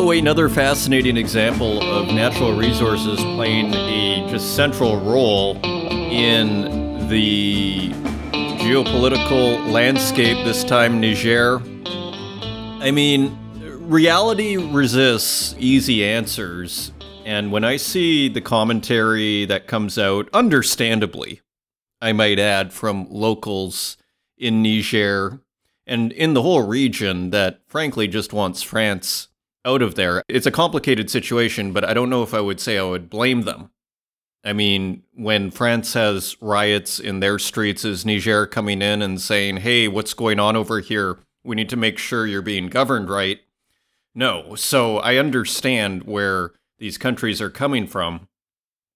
So, another fascinating example of natural resources playing a just central role in the geopolitical landscape, this time Niger. I mean, reality resists easy answers, and when I see the commentary that comes out, understandably, I might add, from locals in Niger and in the whole region that frankly just wants France out of there. It's a complicated situation, but I don't know if I would say I would blame them. I mean, when France has riots in their streets, is Niger coming in and saying, hey, what's going on over here? We need to make sure you're being governed right. No. So I understand where these countries are coming from.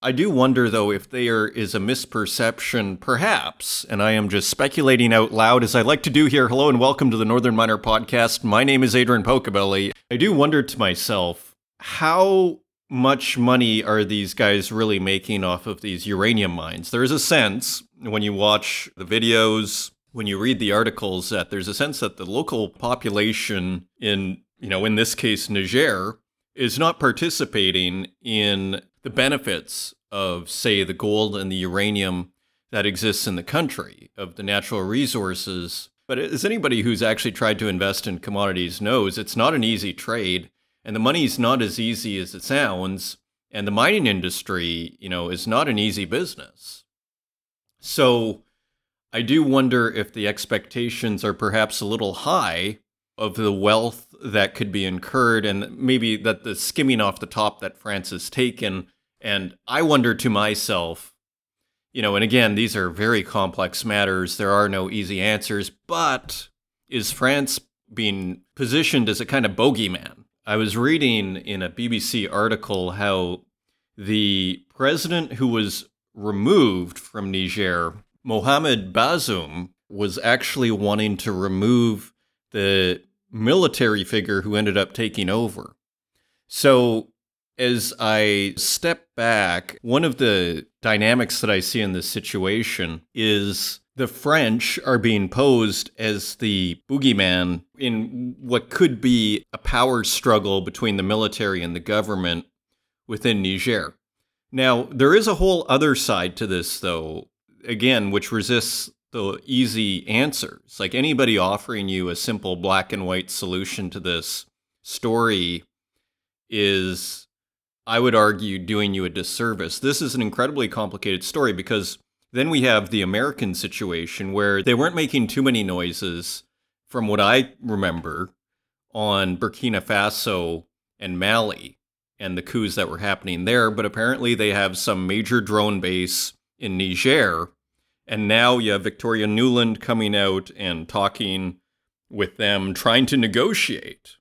I do wonder, though, if there is a misperception, perhaps, and I am just speculating out loud as I like to do here. Hello and welcome to the Northern Miner Podcast. My name is Adrian Pocobelli. I do wonder to myself, how much money are these guys really making off of these uranium mines? There is a sense when you watch the videos, when you read the articles, that there's a sense that the local population in, you know, in this case, Niger, is not participating in the benefits of, say, the gold and the uranium that exists in the country, of the natural resources. But as anybody who's actually tried to invest in commodities knows, it's not an easy trade, and the money's not as easy as it sounds. And the mining industry, you know, is not an easy business. So I do wonder if the expectations are perhaps a little high of the wealth that could be incurred and maybe that the skimming off the top that France has taken and I wonder to myself, you know, and again, these are very complex matters. There are no easy answers, but is France being positioned as a kind of bogeyman? I was reading in a BBC article how the president who was removed from Niger, Mohamed Bazoum, was actually wanting to remove the military figure who ended up taking over. So as I step back, one of the dynamics that I see in this situation is the French are being posed as the boogeyman in what could be a power struggle between the military and the government within Niger. Now, there is a whole other side to this, though, again, which resists the easy answers. Like anybody offering you a simple black and white solution to this story is I would argue, doing you a disservice. This is an incredibly complicated story because then we have the American situation where they weren't making too many noises, from what I remember, on Burkina Faso and Mali and the coups that were happening there. But apparently, they have some major drone base in Niger. And now you have Victoria Nuland coming out and talking with them, trying to negotiate,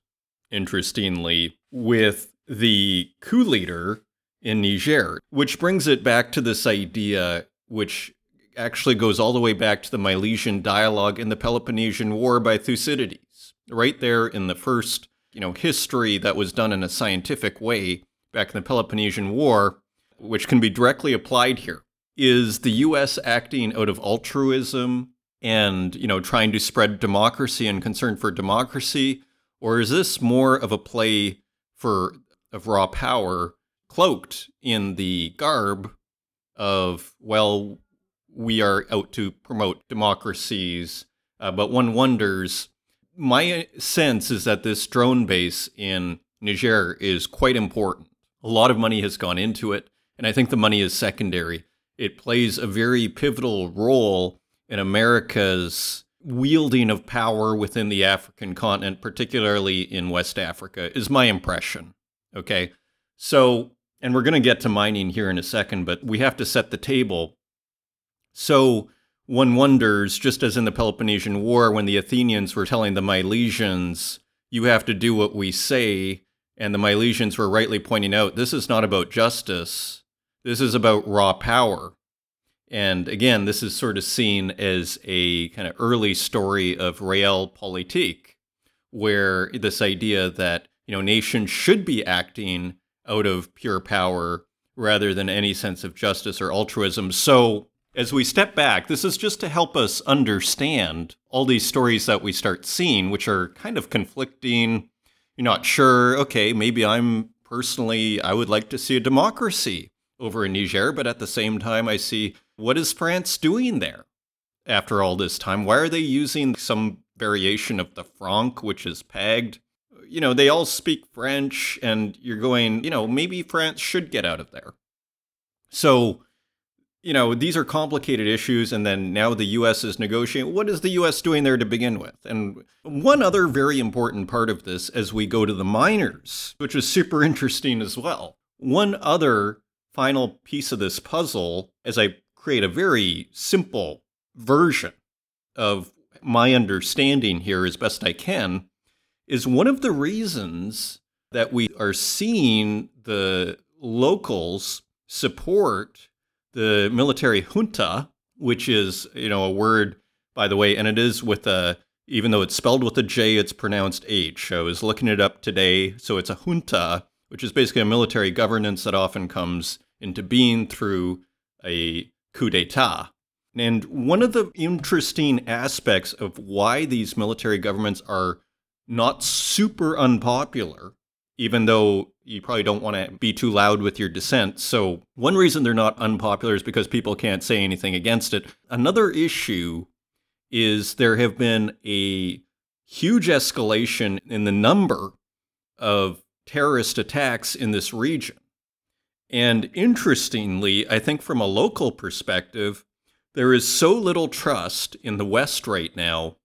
interestingly, with the coup leader in Niger, which brings it back to this idea, which actually goes all the way back to the Milesian dialogue in the Peloponnesian War by Thucydides, right there in the first, you know, history that was done in a scientific way back in the Peloponnesian War, which can be directly applied here. Is the US acting out of altruism and, you know, trying to spread democracy and concern for democracy? Or is this more of a play for of raw power cloaked in the garb of, well, we are out to promote democracies. Uh, but one wonders, my sense is that this drone base in Niger is quite important. A lot of money has gone into it, and I think the money is secondary. It plays a very pivotal role in America's wielding of power within the African continent, particularly in West Africa, is my impression. Okay. So, and we're going to get to mining here in a second, but we have to set the table. So, one wonders, just as in the Peloponnesian War, when the Athenians were telling the Milesians, you have to do what we say, and the Milesians were rightly pointing out, this is not about justice, this is about raw power. And again, this is sort of seen as a kind of early story of realpolitik, where this idea that you know, nations should be acting out of pure power rather than any sense of justice or altruism. So, as we step back, this is just to help us understand all these stories that we start seeing, which are kind of conflicting. You're not sure, okay, maybe I'm personally, I would like to see a democracy over in Niger, but at the same time, I see what is France doing there after all this time? Why are they using some variation of the franc, which is pegged? You know, they all speak French, and you're going, you know, maybe France should get out of there. So, you know, these are complicated issues, and then now the U.S. is negotiating. What is the U.S. doing there to begin with? And one other very important part of this as we go to the miners, which is super interesting as well. One other final piece of this puzzle, as I create a very simple version of my understanding here as best I can, is one of the reasons that we are seeing the locals support the military junta, which is, you know, a word, by the way, and it is with a, even though it's spelled with a J, it's pronounced H. I was looking it up today. So it's a junta, which is basically a military governance that often comes into being through a coup d'etat. And one of the interesting aspects of why these military governments are not super unpopular even though you probably don't want to be too loud with your dissent. So, one reason they're not unpopular is because people can't say anything against it. Another issue is there have been a huge escalation in the number of terrorist attacks in this region. And interestingly, I think from a local perspective, there is so little trust in the West right now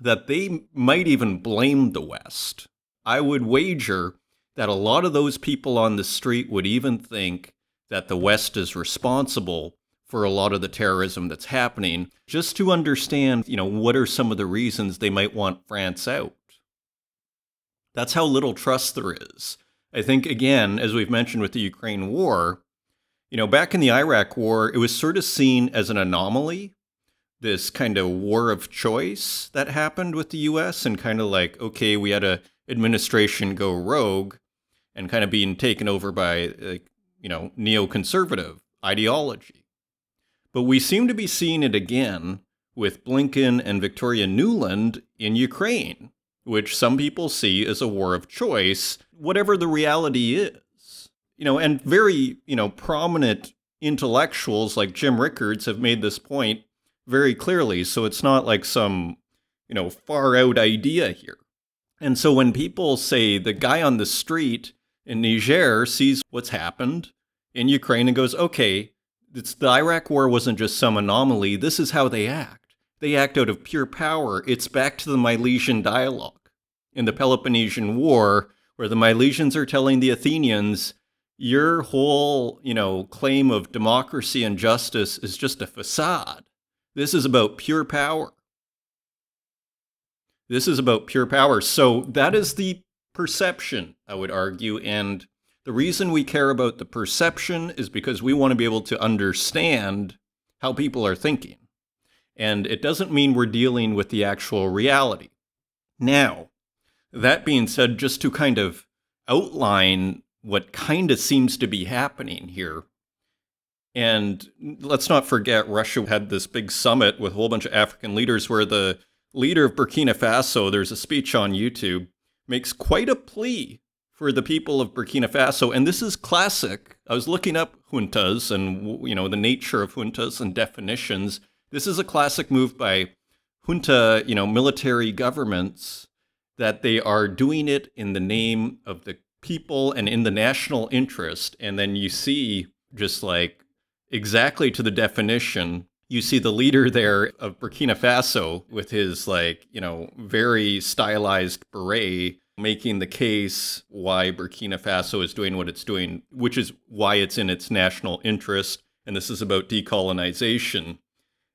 that they might even blame the West. I would wager that a lot of those people on the street would even think that the West is responsible for a lot of the terrorism that's happening, just to understand, you know, what are some of the reasons they might want France out. That's how little trust there is. I think, again, as we've mentioned with the Ukraine war, you know, back in the Iraq war, it was sort of seen as an anomaly, this kind of war of choice that happened with the US, and kind of like, okay, we had a administration go rogue, and kind of being taken over by, uh, you know, neoconservative ideology. But we seem to be seeing it again with Blinken and Victoria Nuland in Ukraine, which some people see as a war of choice, whatever the reality is. You know, and very, you know, prominent intellectuals like Jim Rickards have made this point very clearly. So it's not like some, you know, far out idea here. And so when people say the guy on the street in Niger sees what's happened in Ukraine and goes, okay, it's the Iraq war wasn't just some anomaly. This is how they act. They act out of pure power. It's back to the Milesian dialogue in the Peloponnesian War, where the Milesians are telling the Athenians, your whole, you know, claim of democracy and justice is just a facade. This is about pure power. This is about pure power. So that is the perception, I would argue. And the reason we care about the perception is because we want to be able to understand how people are thinking. And it doesn't mean we're dealing with the actual reality. Now, that being said, just to kind of outline what kind of seems to be happening here. And let's not forget, Russia had this big summit with a whole bunch of African leaders where the leader of Burkina Faso, there's a speech on YouTube, makes quite a plea for the people of Burkina Faso. And this is classic. I was looking up juntas and you know the nature of juntas and definitions. This is a classic move by junta, you know, military governments that they are doing it in the name of the people and in the national interest. And then you see just like exactly to the definition you see the leader there of Burkina Faso with his like, you know, very stylized beret making the case why Burkina Faso is doing what it's doing, which is why it's in its national interest and this is about decolonization.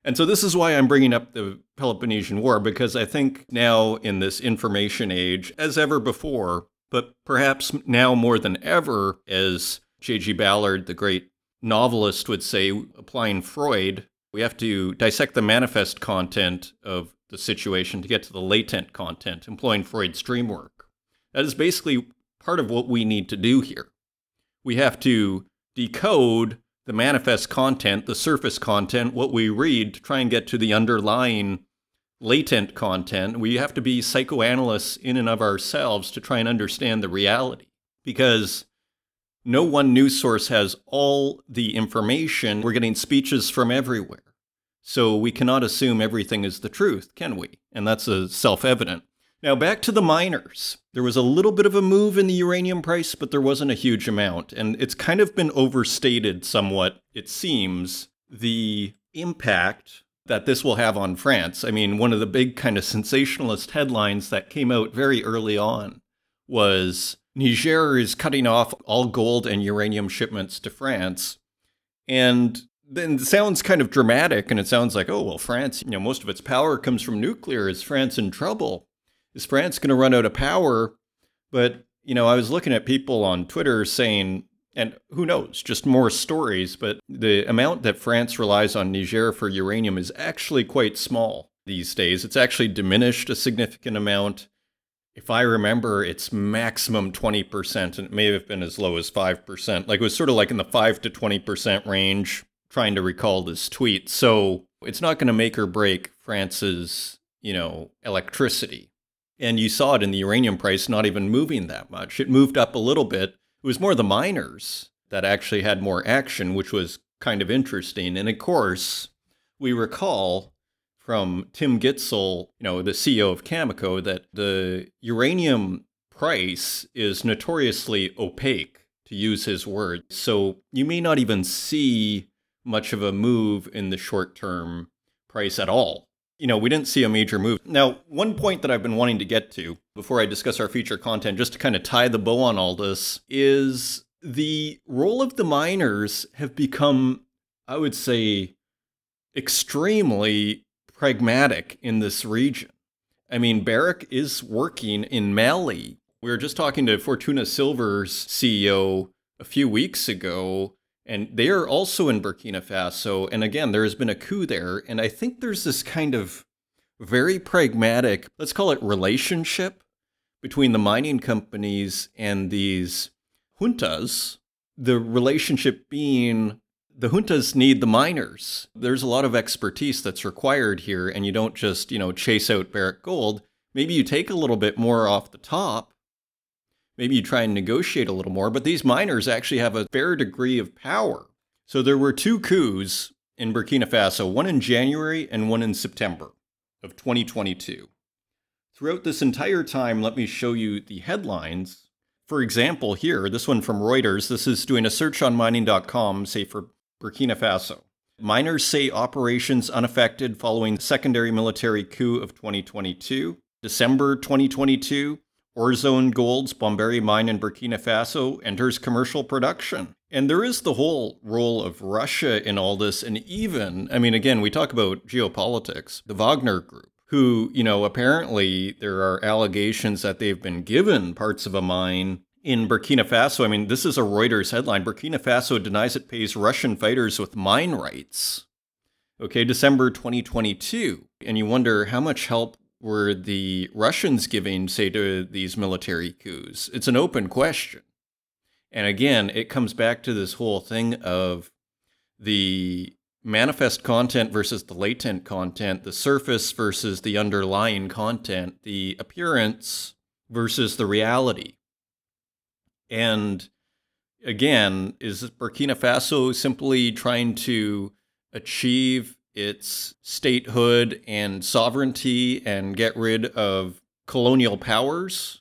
And so this is why I'm bringing up the Peloponnesian War because I think now in this information age as ever before, but perhaps now more than ever as J.G. Ballard, the great novelist would say applying Freud we have to dissect the manifest content of the situation to get to the latent content, employing Freud's dream work. That is basically part of what we need to do here. We have to decode the manifest content, the surface content, what we read, to try and get to the underlying latent content. We have to be psychoanalysts in and of ourselves to try and understand the reality because no one news source has all the information. We're getting speeches from everywhere. So we cannot assume everything is the truth, can we? And that's a self-evident. Now back to the miners. There was a little bit of a move in the uranium price, but there wasn't a huge amount. And it's kind of been overstated somewhat, it seems, the impact that this will have on France. I mean, one of the big kind of sensationalist headlines that came out very early on was Niger is cutting off all gold and uranium shipments to France. And then it sounds kind of dramatic and it sounds like, oh, well, France, you know, most of its power comes from nuclear. Is France in trouble? Is France going to run out of power? But, you know, I was looking at people on Twitter saying, and who knows, just more stories, but the amount that France relies on Niger for uranium is actually quite small these days. It's actually diminished a significant amount. If I remember, it's maximum 20%, and it may have been as low as 5%. Like it was sort of like in the 5 to 20% range, trying to recall this tweet. So it's not going to make or break France's, you know, electricity. And you saw it in the uranium price not even moving that much. It moved up a little bit. It was more the miners that actually had more action, which was kind of interesting. And of course, we recall from Tim Gitzel, you know, the CEO of Cameco, that the uranium price is notoriously opaque, to use his word. So you may not even see much of a move in the short term price at all. You know, we didn't see a major move. Now, one point that I've been wanting to get to before I discuss our feature content, just to kind of tie the bow on all this, is the role of the miners have become, I would say, extremely pragmatic in this region. I mean, Barrick is working in Mali. We were just talking to Fortuna Silver's CEO a few weeks ago, and they are also in Burkina Faso. And again, there has been a coup there. And I think there's this kind of very pragmatic, let's call it relationship between the mining companies and these juntas. The relationship being the juntas need the miners. There's a lot of expertise that's required here, and you don't just, you know, chase out Barrick Gold. Maybe you take a little bit more off the top. Maybe you try and negotiate a little more, but these miners actually have a fair degree of power. So there were two coups in Burkina Faso, one in January and one in September of 2022. Throughout this entire time, let me show you the headlines. For example, here, this one from Reuters, this is doing a search on mining.com, say for Burkina Faso. Miners say operations unaffected following secondary military coup of 2022. December 2022, Orezone Gold's Bomboré mine in Burkina Faso enters commercial production. And there is the whole role of Russia in all this, and even, I mean, again, we talk about geopolitics, the Wagner Group, who, you know, apparently there are allegations that they've been given parts of a mine in Burkina Faso, I mean, this is a Reuters headline. Burkina Faso denies it pays Russian fighters with mine rights. Okay, December 2022. And you wonder how much help were the Russians giving, say, to these military coups? It's an open question. And again, it comes back to this whole thing of the manifest content versus the latent content, the surface versus the underlying content, the appearance versus the reality. And again, is Burkina Faso simply trying to achieve its statehood and sovereignty and get rid of colonial powers?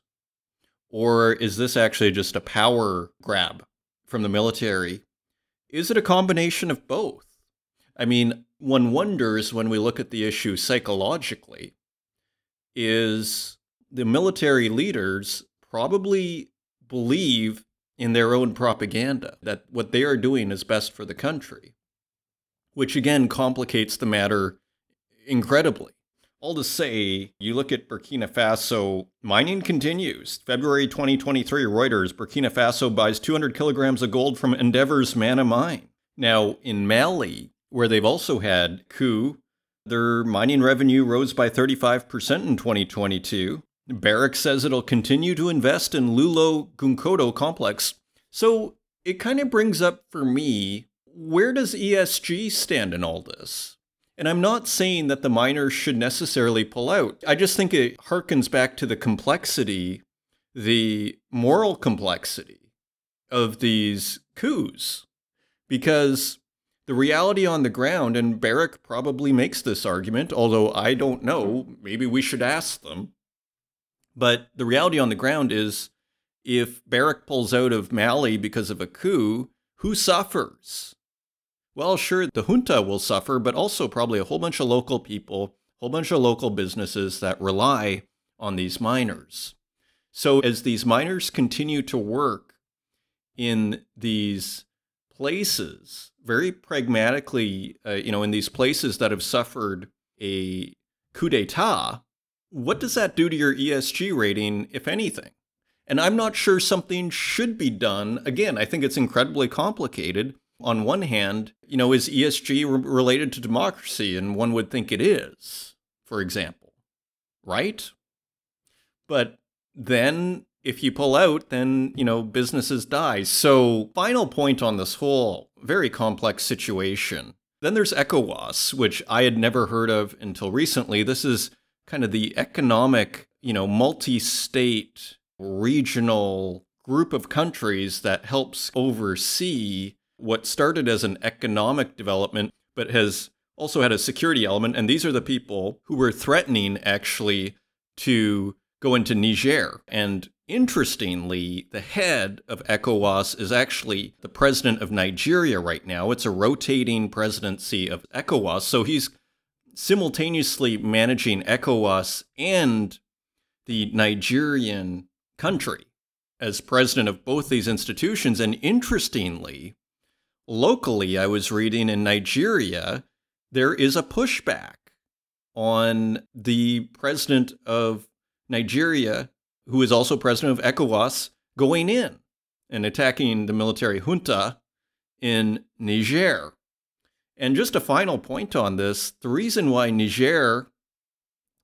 Or is this actually just a power grab from the military? Is it a combination of both? I mean, one wonders when we look at the issue psychologically, is the military leaders probably believe in their own propaganda, that what they are doing is best for the country, which again complicates the matter incredibly. All to say, you look at Burkina Faso, mining continues. February 2023, Reuters, Burkina Faso buys 200 kilograms of gold from Endeavour's Mana mine. Now, in Mali, where they've also had coup, their mining revenue rose by 35% in 2022. Barrick says it'll continue to invest in Loulo Gounkoto complex. So it kind of brings up for me where does ESG stand in all this? And I'm not saying that the miners should necessarily pull out. I just think it harkens back to the complexity, the moral complexity of these coups. Because the reality on the ground, and Barrick probably makes this argument, although I don't know, maybe we should ask them. But the reality on the ground is if Barrick pulls out of Mali because of a coup, who suffers? Well, sure, the junta will suffer, but also probably a whole bunch of local people, a whole bunch of local businesses that rely on these miners. So, as these miners continue to work in these places, very pragmatically, uh, you know, in these places that have suffered a coup d'etat, what does that do to your ESG rating, if anything? And I'm not sure something should be done. Again, I think it's incredibly complicated. On one hand, you know, is ESG re- related to democracy? And one would think it is, for example, right? But then if you pull out, then, you know, businesses die. So, final point on this whole very complex situation. Then there's ECOWAS, which I had never heard of until recently. This is kind of the economic, you know, multi state regional group of countries that helps oversee what started as an economic development, but has also had a security element. And these are the people who were threatening actually to go into Niger. And interestingly, the head of ECOWAS is actually the president of Nigeria right now. It's a rotating presidency of ECOWAS. So he's simultaneously managing ECOWAS and the Nigerian country as president of both these institutions. And interestingly, locally, I was reading in Nigeria, there is a pushback on the president of Nigeria, who is also president of ECOWAS, going in and attacking the military junta in Niger. And just a final point on this the reason why Niger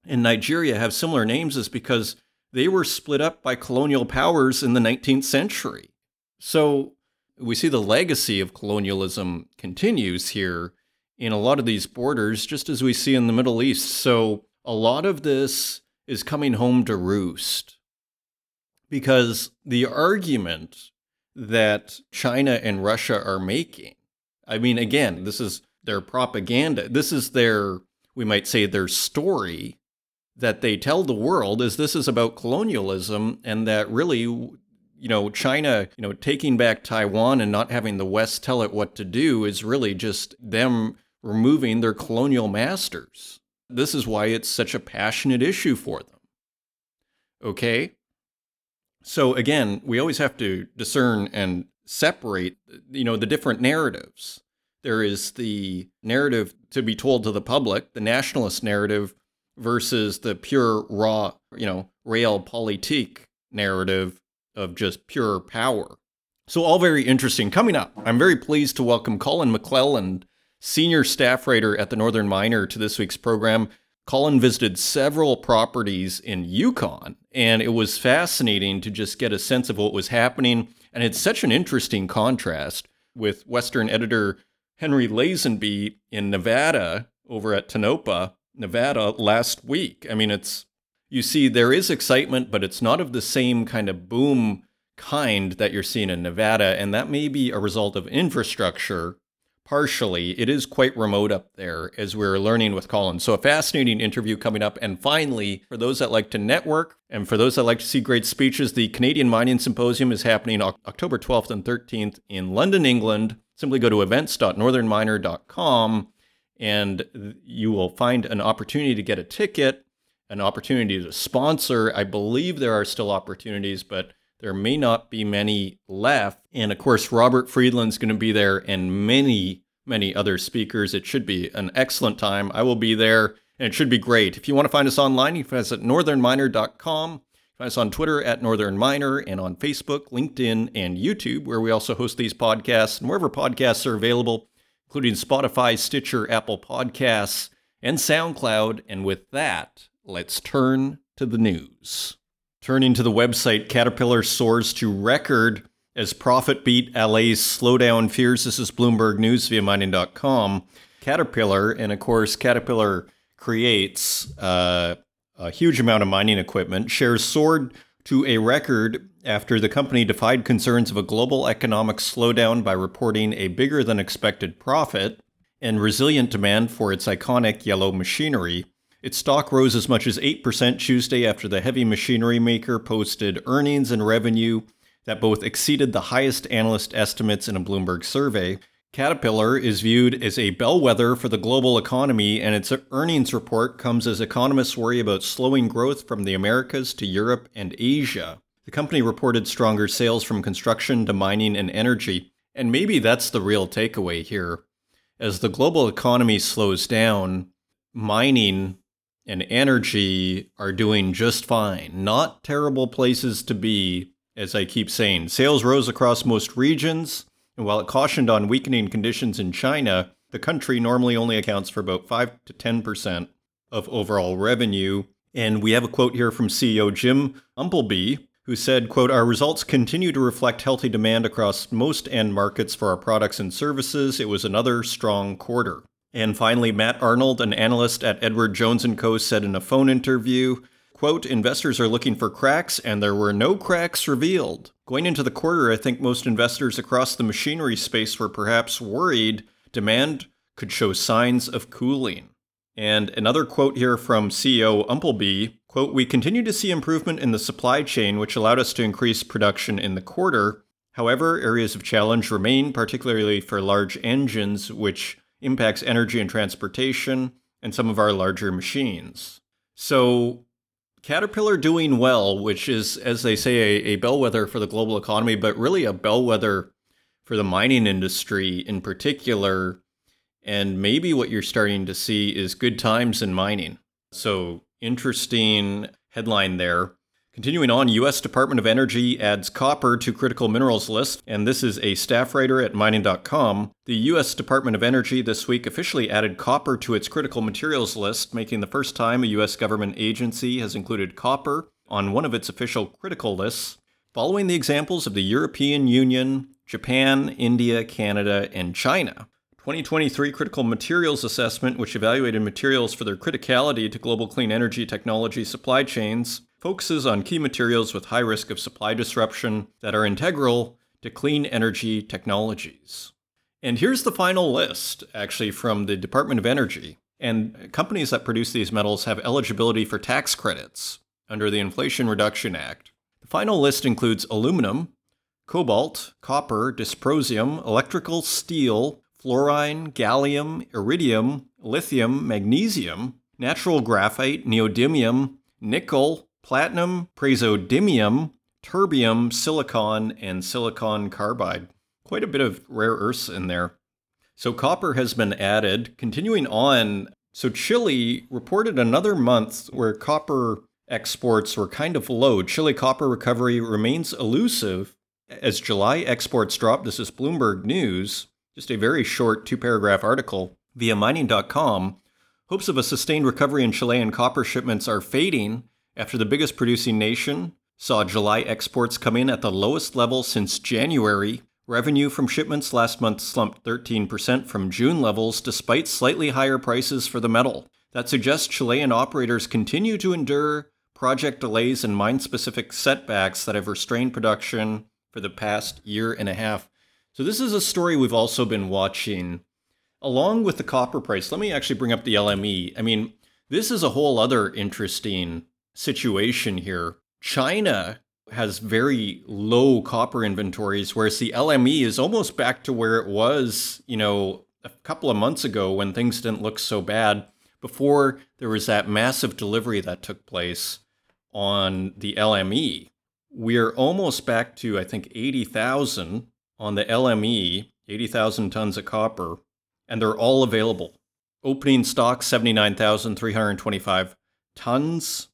and Nigeria have similar names is because they were split up by colonial powers in the 19th century. So we see the legacy of colonialism continues here in a lot of these borders, just as we see in the Middle East. So a lot of this is coming home to roost because the argument that China and Russia are making, I mean, again, this is their propaganda. This is their, we might say, their story that they tell the world is this is about colonialism and that really you know China you know taking back Taiwan and not having the west tell it what to do is really just them removing their colonial masters. This is why it's such a passionate issue for them. Okay? So again we always have to discern and separate you know the different narratives there is the narrative to be told to the public the nationalist narrative versus the pure raw, you know, realpolitik narrative of just pure power. So all very interesting. Coming up, I'm very pleased to welcome Colin McClelland, senior staff writer at the Northern Miner, to this week's program. Colin visited several properties in Yukon, and it was fascinating to just get a sense of what was happening. And it's such an interesting contrast with Western editor Henry Lazenby in Nevada over at Tonopah Nevada last week. I mean, it's, you see, there is excitement, but it's not of the same kind of boom kind that you're seeing in Nevada. And that may be a result of infrastructure. Partially, it is quite remote up there as we're learning with Colin. So, a fascinating interview coming up. And finally, for those that like to network and for those that like to see great speeches, the Canadian Mining Symposium is happening October 12th and 13th in London, England. Simply go to events.northernminer.com and you will find an opportunity to get a ticket, an opportunity to sponsor. I believe there are still opportunities, but there may not be many left. And of course, Robert Friedland's going to be there and many, many other speakers. It should be an excellent time. I will be there and it should be great. If you want to find us online, you can at northernminer.com. Find us on Twitter at Northern Miner and on Facebook, LinkedIn, and YouTube, where we also host these podcasts and wherever podcasts are available including Spotify, Stitcher, Apple Podcasts, and SoundCloud. And with that, let's turn to the news. Turning to the website, Caterpillar soars to record as profit beat allays slowdown fears. This is Bloomberg News via mining.com. Caterpillar. And of course, Caterpillar creates uh, a huge amount of mining equipment. Shares soared to a record after the company defied concerns of a global economic slowdown by reporting a bigger than expected profit and resilient demand for its iconic yellow machinery. Its stock rose as much as 8% Tuesday after the heavy machinery maker posted earnings and revenue that both exceeded the highest analyst estimates in a Bloomberg survey. Caterpillar is viewed as a bellwether for the global economy, and its earnings report comes as economists worry about slowing growth from the Americas to Europe and Asia. The company reported stronger sales from construction to mining and energy, and maybe that's the real takeaway here. As the global economy slows down, mining and energy are doing just fine. Not terrible places to be, as I keep saying. Sales rose across most regions, and while it cautioned on weakening conditions in China, the country normally only accounts for about 5 to 10% of overall revenue. And we have a quote here from CEO Jim Umpleby, who said, quote, Our results continue to reflect healthy demand across most end markets for our products and services. It was another strong quarter. And finally, Matt Arnold, an analyst at Edward Jones & Co., said in a phone interview, quote, investors are looking for cracks, and there were no cracks revealed. Going into the quarter, I think most investors across the machinery space were perhaps worried demand could show signs of cooling. And another quote here from CEO Umpleby Quote, we continue to see improvement in the supply chain, which allowed us to increase production in the quarter. However, areas of challenge remain, particularly for large engines, which impacts energy and transportation and some of our larger machines. So, Caterpillar doing well, which is, as they say, a, a bellwether for the global economy, but really a bellwether for the mining industry in particular. And maybe what you're starting to see is good times in mining. So, interesting headline there. Continuing on, U.S. Department of Energy adds copper to critical minerals list, and this is a staff writer at mining.com. The U.S. Department of Energy this week officially added copper to its critical materials list, making the first time a U.S. government agency has included copper on one of its official critical lists, following the examples of the European Union, Japan, India, Canada, and China. 2023 Critical Materials Assessment, which evaluated materials for their criticality to global clean energy technology supply chains, focuses on key materials with high risk of supply disruption that are integral to clean energy technologies. And here's the final list, actually, from the Department of Energy. And companies that produce these metals have eligibility for tax credits under the Inflation Reduction Act. The final list includes aluminum, cobalt, copper, dysprosium, electrical steel, fluorine, gallium, iridium, lithium, magnesium, natural graphite, neodymium, nickel, platinum, praseodymium, terbium, silicon, and silicon carbide. Quite a bit of rare earths in there. So copper has been added. Continuing on, so Chile reported another month where copper exports were kind of low. Chile copper recovery remains elusive as July exports dropped. This is Bloomberg News. Just a very short two paragraph article via mining.com. Hopes of a sustained recovery in Chilean copper shipments are fading after the biggest producing nation saw July exports come in at the lowest level since January. Revenue from shipments last month slumped 13% from June levels despite slightly higher prices for the metal. That suggests Chilean operators continue to endure project delays and mine specific setbacks that have restrained production for the past year and a half. So this is a story we've also been watching along with the copper price. Let me actually bring up the LME. I mean, this is a whole other interesting situation here. China has very low copper inventories, whereas the LME is almost back to where it was, you know, a couple of months ago when things didn't look so bad before there was that massive delivery that took place on the LME. We're almost back to, I think, 80,000 on the LME, 80,000 tons of copper, and they're all available. Opening stock 79,325 tons,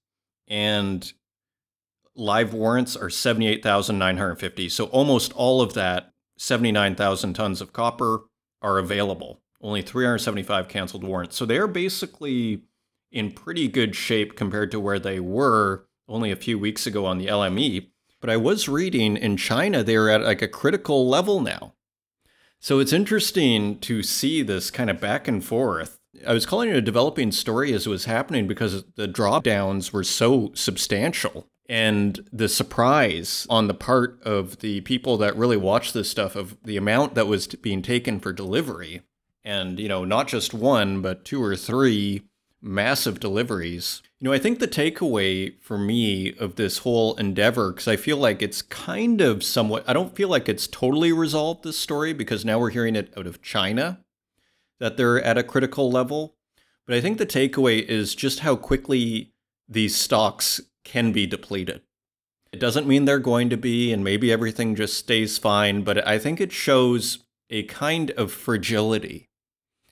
and live warrants are 78,950. So almost all of that 79,000 tons of copper are available. Only 375 canceled warrants. So they're basically in pretty good shape compared to where they were only a few weeks ago on the LME. But I was reading in China, they're at like a critical level now. So it's interesting to see this kind of back and forth. I was calling it a developing story as it was happening because the drawdowns were so substantial. And the surprise on the part of the people that really watch this stuff of the amount that was being taken for delivery. And, you know, not just one, but two or three massive deliveries. You know, I think the takeaway for me of this whole endeavor, because I feel like it's kind of somewhat, I don't feel like it's totally resolved this story because now we're hearing it out of China that they're at a critical level. But I think the takeaway is just how quickly these stocks can be depleted. It doesn't mean they're going to be, and maybe everything just stays fine, but I think it shows a kind of fragility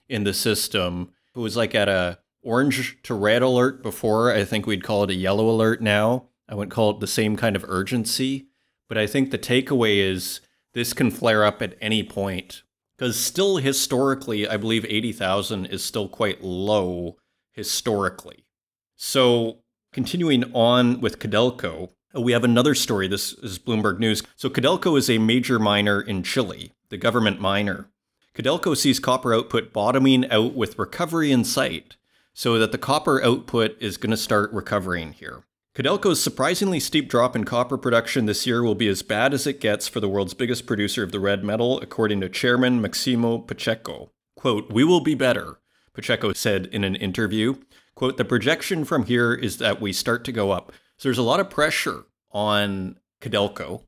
in the system. It was like at a orange to red alert before. I think we'd call it a yellow alert now. I wouldn't call it the same kind of urgency. But I think the takeaway is this can flare up at any point. Because still historically, I believe 80,000 is still quite low historically. So continuing on with Codelco, uh, we have another story. This is Bloomberg News. So Codelco is a major miner in Chile, the government miner. Codelco sees copper output bottoming out with recovery in sight so that the copper output is going to start recovering here. Codelco's surprisingly steep drop in copper production this year will be as bad as it gets for the world's biggest producer of the red metal, according to Chairman Maximo Pacheco. Quote, We will be better, Pacheco said in an interview. Quote, The projection from here is that we start to go up. So there's a lot of pressure on Codelco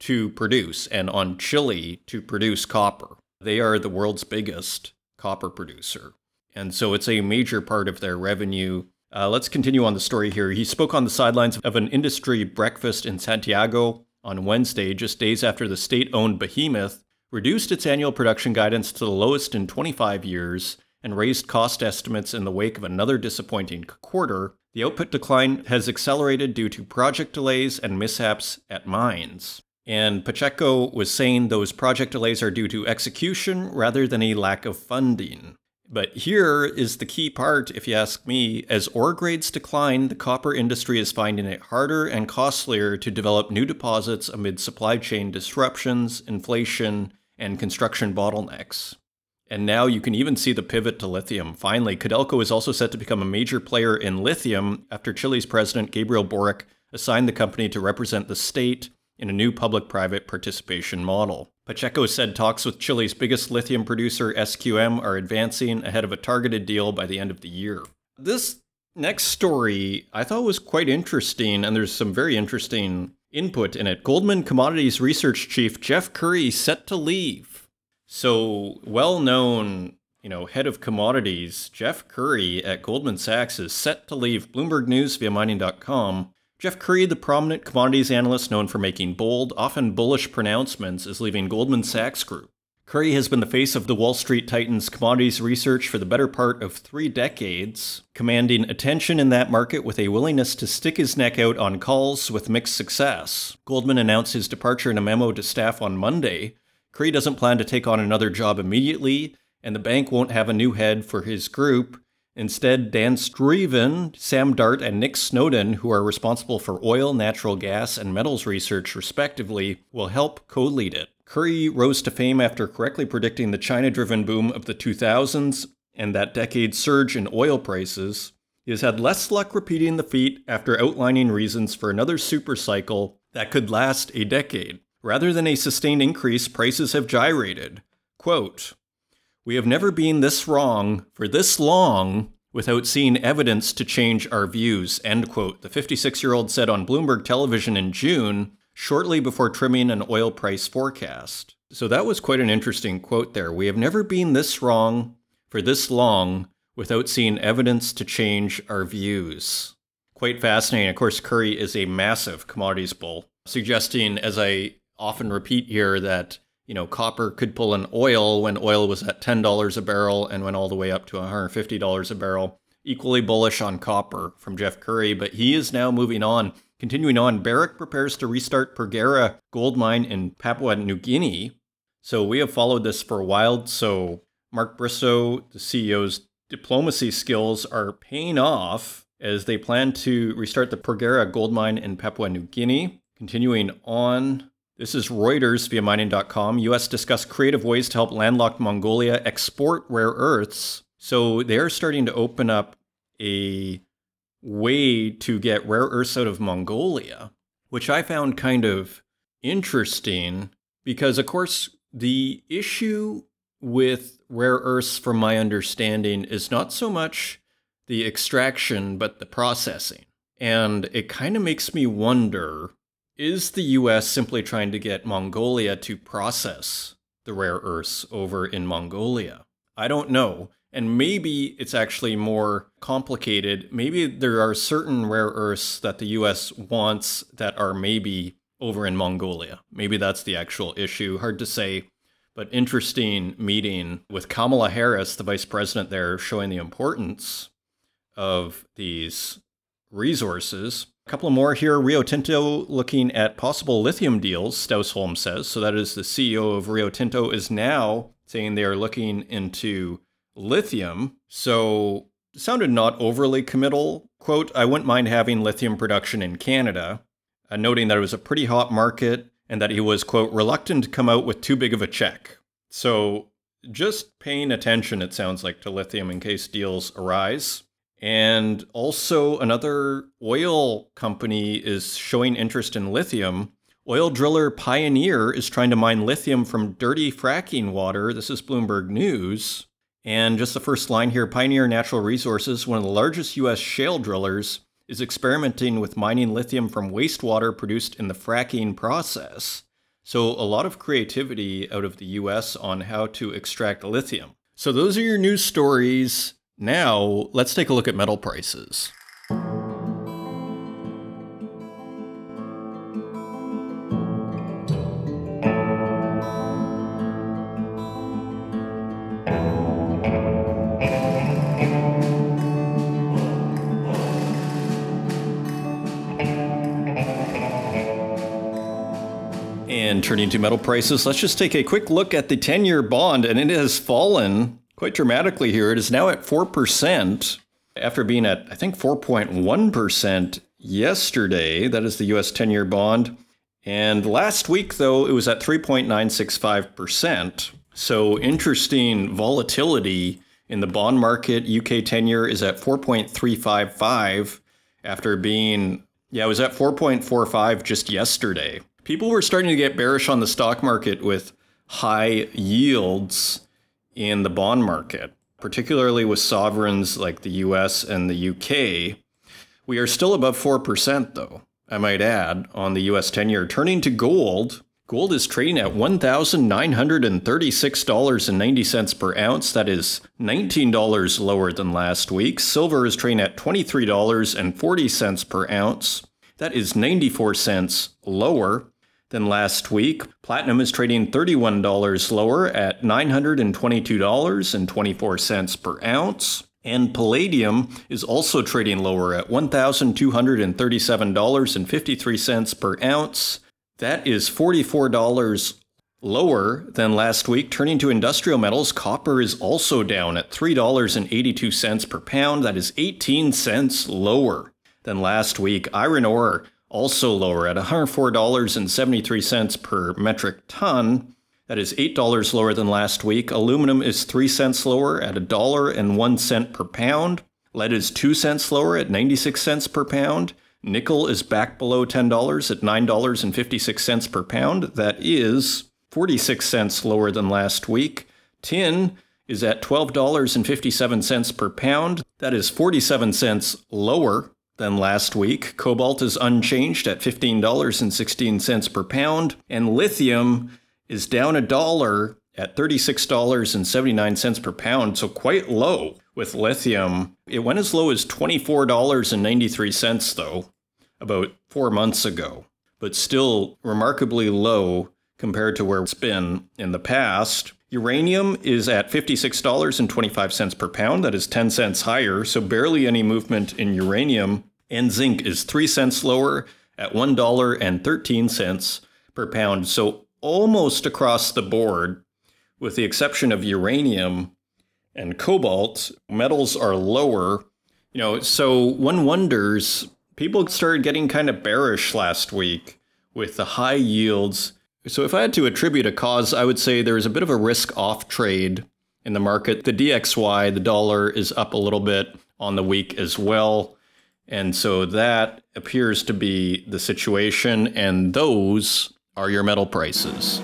to produce and on Chile to produce copper. They are the world's biggest copper producer. And so it's a major part of their revenue. Uh, let's continue on the story here. He spoke on the sidelines of an industry breakfast in Santiago on Wednesday, just days after the state owned behemoth reduced its annual production guidance to the lowest in 25 years and raised cost estimates in the wake of another disappointing quarter. The output decline has accelerated due to project delays and mishaps at mines. And Pacheco was saying those project delays are due to execution rather than a lack of funding. But here is the key part, if you ask me. As ore grades decline, the copper industry is finding it harder and costlier to develop new deposits amid supply chain disruptions, inflation, and construction bottlenecks. And now you can even see the pivot to lithium. Finally, Codelco is also set to become a major player in lithium after Chile's president Gabriel Boric assigned the company to represent the state in a new public private participation model. Pacheco said talks with Chile's biggest lithium producer, SQM, are advancing ahead of a targeted deal by the end of the year. This next story I thought was quite interesting, and there's some very interesting input in it. Goldman Commodities Research Chief Jeff Currie set to leave. So, well known, you know, head of commodities, Jeff Currie at Goldman Sachs is set to leave Bloomberg News via mining.com Jeff Currie, the prominent commodities analyst known for making bold, often bullish pronouncements, is leaving Goldman Sachs Group. Currie has been the face of the Wall Street Titans commodities research for the better part of three decades, commanding attention in that market with a willingness to stick his neck out on calls with mixed success. Goldman announced his departure in a memo to staff on Monday. Currie doesn't plan to take on another job immediately, and the bank won't have a new head for his group Instead, Dan Struyven, Sam Dart, and Nick Snowden, who are responsible for oil, natural gas, and metals research, respectively, will help co lead it. Currie rose to fame after correctly predicting the China driven boom of the 2000s and that decade's surge in oil prices. He has had less luck repeating the feat after outlining reasons for another super cycle that could last a decade. Rather than a sustained increase, prices have gyrated. Quote, we have never been this wrong for this long without seeing evidence to change our views, end quote, the 56 year old said on Bloomberg television in June, shortly before trimming an oil price forecast. So that was quite an interesting quote there. We have never been this wrong for this long without seeing evidence to change our views. Quite fascinating. Of course, Currie is a massive commodities bull, suggesting, as I often repeat here, that you know, copper could pull an oil when oil was at $10 a barrel and went all the way up to $150 a barrel. Equally bullish on copper from Jeff Currie, but he is now moving on. Continuing on, Barrick prepares to restart Porgera gold mine in Papua New Guinea. So we have followed this for a while. So Mark Bristow, the CEO's diplomacy skills are paying off as they plan to restart the Porgera gold mine in Papua New Guinea. Continuing on, This is Reuters via mining.com. US discuss creative ways to help landlocked Mongolia export rare earths. So they're starting to open up a way to get rare earths out of Mongolia, which I found kind of interesting because, of course, the issue with rare earths, from my understanding, is not so much the extraction, but the processing. And it kind of makes me wonder is the US simply trying to get Mongolia to process the rare earths over in Mongolia? I don't know. And maybe it's actually more complicated. Maybe there are certain rare earths that the US wants that are maybe over in Mongolia. Maybe that's the actual issue. Hard to say. But interesting meeting with Kamala Harris, the vice president there, showing the importance of these resources. Couple more here. Rio Tinto looking at possible lithium deals, Stausholm says. So that is the CEO of Rio Tinto is now saying they are looking into lithium. So sounded not overly committal. Quote, I wouldn't mind having lithium production in Canada, uh, noting that it was a pretty hot market and that he was, quote, reluctant to come out with too big of a check. So just paying attention, it sounds like, to lithium in case deals arise. And also, another oil company is showing interest in lithium. Oil driller Pioneer is trying to mine lithium from dirty fracking water. This is Bloomberg News. And just the first line here Pioneer Natural Resources, one of the largest U.S. shale drillers, is experimenting with mining lithium from wastewater produced in the fracking process. So, a lot of creativity out of the US on how to extract lithium. So, those are your news stories. Now, let's take a look at metal prices. And turning to metal prices, let's just take a quick look at the 10 year bond, and it has fallen quite dramatically here. It is now at 4% after being at, I think, 4.1% yesterday. That is the US 10 year bond. And last week, though, it was at 3.965%. So interesting volatility in the bond market. UK 10 year is at 4.355 after being, yeah, it was at 4.45 just yesterday. People were starting to get bearish on the stock market with high yields in the bond market, particularly with sovereigns like the US and the UK. We are still above 4%, though, I might add, on the US 10 year. Turning to gold, gold is trading at $1,936.90 per ounce. That is $19 lower than last week. Silver is trading at $23.40 per ounce. That is 94 cents lower than last week. Platinum is trading $31 lower at $922.24 per ounce. And palladium is also trading lower at $1,237.53 per ounce. That is $44 lower than last week. Turning to industrial metals, copper is also down at $3.82 per pound. That is 18 cents lower than last week. Iron ore also lower at $104.73 per metric ton. That is $8 lower than last week. Aluminum is 3 cents lower at $1.01 per pound. Lead is 2 cents lower at 96 cents per pound. Nickel is back below $10 at $9.56 per pound. That is 46 cents lower than last week. Tin is at $12.57 per pound. That is 47 cents lower than last week. Cobalt is unchanged at $15.16 per pound, and lithium is down a dollar at $36.79 per pound, so quite low with lithium. It went as low as $24.93 though, about 4 months ago, but still remarkably low compared to where it's been in the past. Uranium is at $56.25 per pound. That is 10 cents higher, so barely any movement in uranium. And zinc is 3 cents lower at $1.13 per pound. So almost across the board, with the exception of uranium and cobalt, metals are lower. You know, so one wonders, people started getting kind of bearish last week with the high yields So, if I had to attribute a cause, I would say there is a bit of a risk off trade in the market. The DXY, the dollar, is up a little bit on the week as well. And so that appears to be the situation, and those are your metal prices.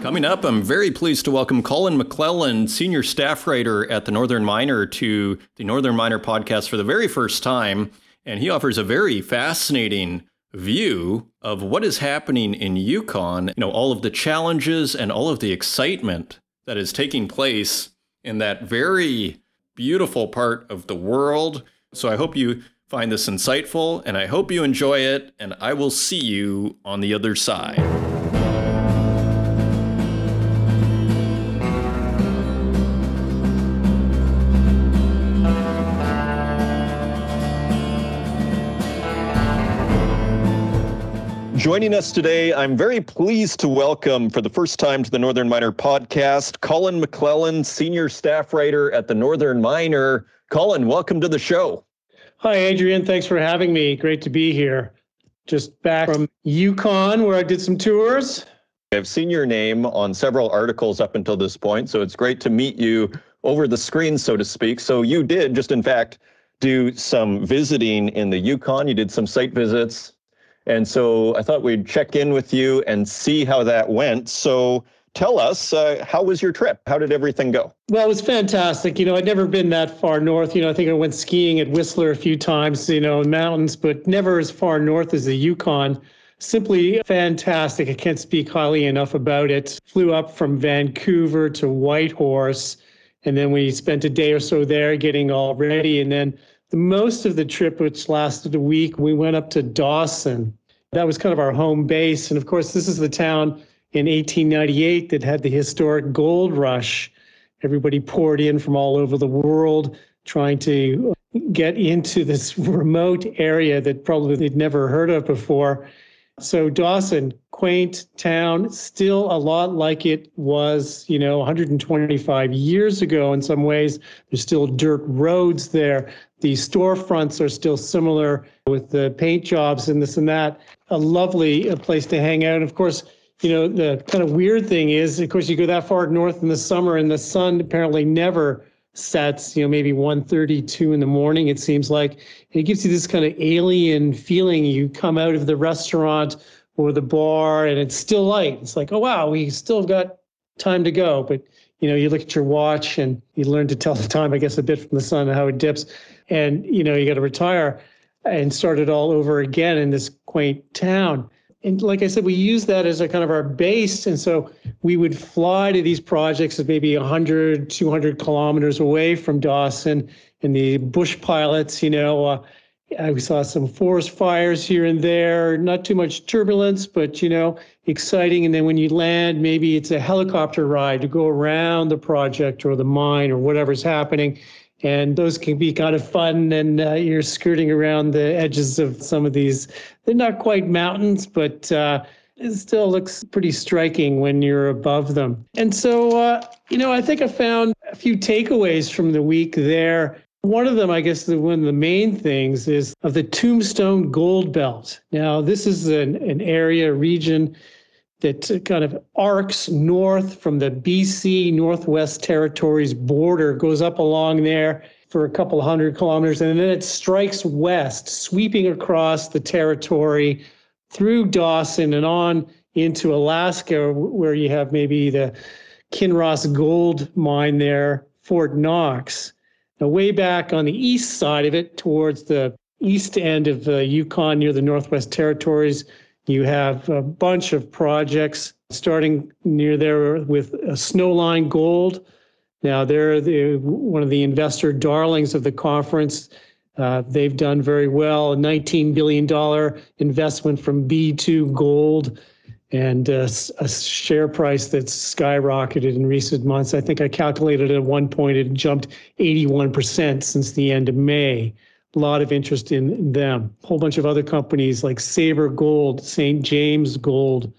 Coming up, I'm very pleased to welcome Colin McClelland, senior staff writer at the Northern Miner, to the Northern Miner podcast for the very first time. And he offers a very fascinating view of what is happening in Yukon, you know, all of the challenges and all of the excitement that is taking place in that very beautiful part of the world. So I hope you find this insightful and I hope you enjoy it, and I will see you on the other side. Joining us today, I'm very pleased to welcome for the first time to the Northern Miner podcast, Colin McClelland, senior staff writer at the Northern Miner. Colin, welcome to the show. Hi, Adrian. Thanks for having me. Great to be here. Just back from Yukon, where I did some tours. I've seen your name on several articles up until this point, so it's great to meet you over the screen, so to speak. So you did just, in fact, do some visiting in the Yukon. You did some site visits and so I thought we'd check in with you and see how that went. So tell us, uh, how was your trip? How did everything go? Well, it was fantastic. You know, I'd never been that far north. You know, I think I went skiing at Whistler a few times, you know, in mountains, but never as far north as the Yukon. Simply fantastic. I can't speak highly enough about it. Flew up from Vancouver to Whitehorse, and then we spent a day or so there getting all ready. And then the most of the trip, which lasted a week, we went up to Dawson. That was kind of our home base. And of course, this is the town in 1898 that had the historic gold rush. Everybody poured in from all over the world trying to get into this remote area that probably they'd never heard of before. So Dawson, quaint town, still a lot like it was, you know, 125 years ago in some ways. There's still dirt roads there. The storefronts are still similar with the paint jobs and this and that. A lovely uh, place to hang out. And of course, you know, the kind of weird thing is, of course, you go that far north in the summer and the sun apparently never sets, you know, maybe 1.32 in the morning, it seems like. And It gives you this kind of alien feeling. You come out of the restaurant or the bar and it's still light. It's like, oh, wow, we still got time to go. But, you know, you look at your watch and you learn to tell the time, I guess, a bit from the sun and how it dips. And, you know, you got to retire and start it all over again in this quaint town and like I said, we use that as a kind of our base. And so we would fly to these projects of maybe 100, 200 kilometers away from Dawson. And the bush pilots, you know, uh, we saw some forest fires here and there, not too much turbulence, but, you know, exciting. And then when you land, maybe it's a helicopter ride to go around the project or the mine or whatever's happening and those can be kind of fun and uh, you're skirting around the edges of some of these. They're not quite mountains but uh, it still looks pretty striking when you're above them. And so uh, you know i think i found a few takeaways from the week there. One of them i guess one of the main things is of the tombstone gold belt. Now this is an, an area region that kind of arcs north from the BC Northwest Territories border, goes up along there for a couple hundred kilometers, and then it strikes west, sweeping across the territory through Dawson and on into Alaska, where you have maybe the Kinross gold mine there, Fort Knox. Now, way back on the east side of it, towards the east end of the Yukon near the Northwest Territories, you have a bunch of projects starting near there with Snowline Gold. Now they're the, one of the investor darlings of the conference. Uh, they've done very well. A $19 billion investment from B2Gold and uh, a share price that's skyrocketed in recent months. I think I calculated at one point it jumped 81% since the end of May a lot of interest in them. A whole bunch of other companies like Sabre Gold, St. James Gold.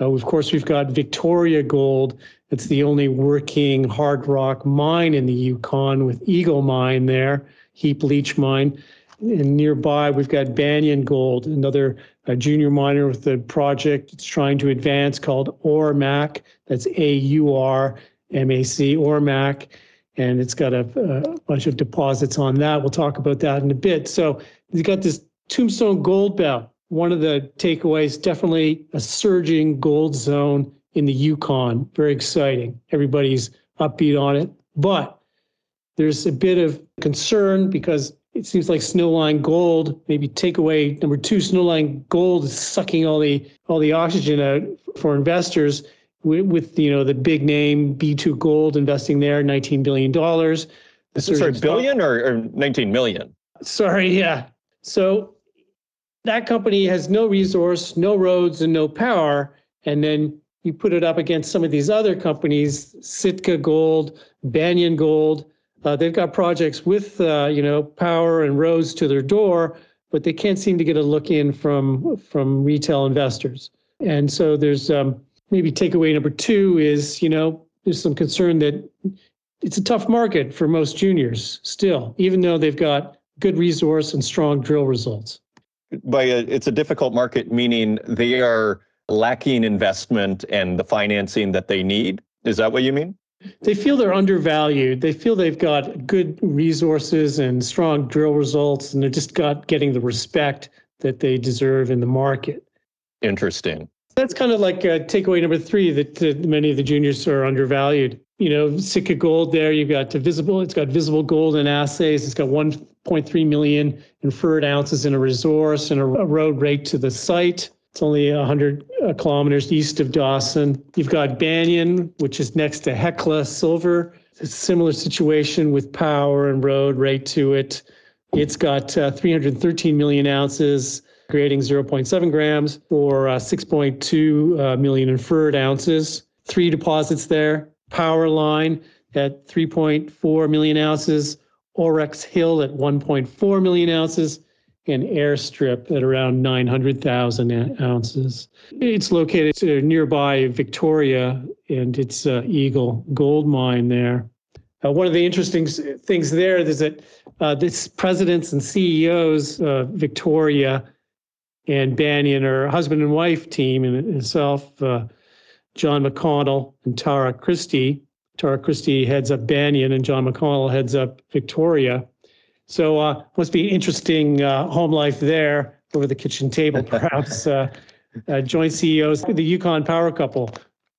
Uh, of course, we've got Victoria Gold. It's the only working hard rock mine in the Yukon with Eagle Mine there, heap leach mine. And nearby, we've got Banyan Gold, another a junior miner with a project it's trying to advance called Aurmac. That's A U R M A C, Aurmac. And it's got a, a bunch of deposits on that. We'll talk about that in a bit. So you've got this Tombstone Gold Belt. One of the takeaways, definitely a surging gold zone in the Yukon. Very exciting. Everybody's upbeat on it. But there's a bit of concern because it seems like Snowline Gold, maybe takeaway number two, Snowline Gold is sucking all the all the oxygen out for investors with, with you know the big name B2Gold investing there, 19 billion dollars. Sorry, billion or, or 19 million? Sorry, yeah. So that company has no resource, no roads, and no power, and then you put it up against some of these other companies, Sitka Gold, Banyan Gold. Uh, they've got projects with uh, you know power and roads to their door, but they can't seem to get a look in from from retail investors. And so there's um, maybe takeaway number two is you know there's some concern that it's a tough market for most juniors still, even though they've got good resource and strong drill results. By a, it's a difficult market, meaning they are lacking investment and the financing that they need. Is that what you mean? They feel they're undervalued. They feel they've got good resources and strong drill results, and they're just got getting the respect that they deserve in the market. Interesting. That's kind of like uh, takeaway number three that uh, many of the juniors are undervalued. You know, Sitka Gold there, you've got visible, it's got visible gold in assays. It's got 1.3 million inferred ounces in a resource and a, a road right to the site. It's only 100 uh, kilometers east of Dawson. You've got Banyan, which is next to Hecla Silver. It's a similar situation with power and road right to it. It's got uh, 313 million ounces, creating 0.7 grams for uh, 6.2 uh, million inferred ounces. Three deposits there. Power line at 3.4 million ounces. Aurex Hill at 1.4 million ounces and airstrip at around 900,000 ounces. It's located nearby Victoria and it's uh, Eagle gold mine there. Uh, one of the interesting things there is that uh, this presidents and CEOs, uh, Victoria and Banyan, are husband and wife team and itself. Uh, John McConnell and Tara Christie. Tara Christie heads up Banyan, and John McConnell heads up Victoria. So uh, must be interesting uh, home life there over the kitchen table, perhaps. uh, uh, joint CEOs, the Yukon power couple,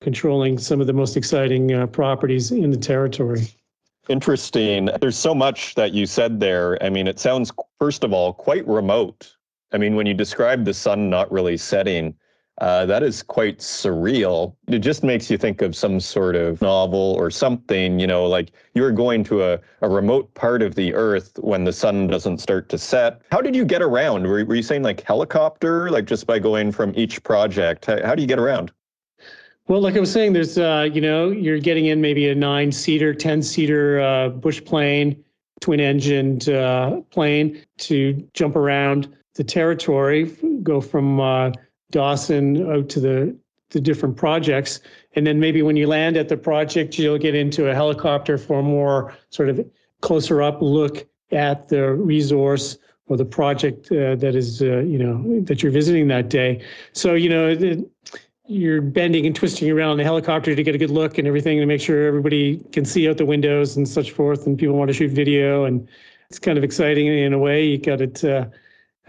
controlling some of the most exciting uh, properties in the territory. Interesting. There's so much that you said there. I mean, it sounds, first of all, quite remote. I mean, when you describe the sun not really setting, uh, that is quite surreal. It just makes you think of some sort of novel or something, you know, like you're going to a, a remote part of the earth when the sun doesn't start to set. How did you get around? Were, were you saying like helicopter, like just by going from each project? How, how do you get around? Well, like I was saying, there's, uh, you know, you're getting in maybe a nine seater, 10 seater uh, bush plane, twin engined uh, plane to jump around the territory, go from uh, Dawson out to the the different projects. And then maybe when you land at the project, you'll get into a helicopter for a more sort of closer up look at the resource or the project uh, that is, uh, you know, that you're visiting that day. So, you know, you're bending and twisting around the helicopter to get a good look and everything to make sure everybody can see out the windows and such forth. And people want to shoot video. And it's kind of exciting in a way. You got to uh,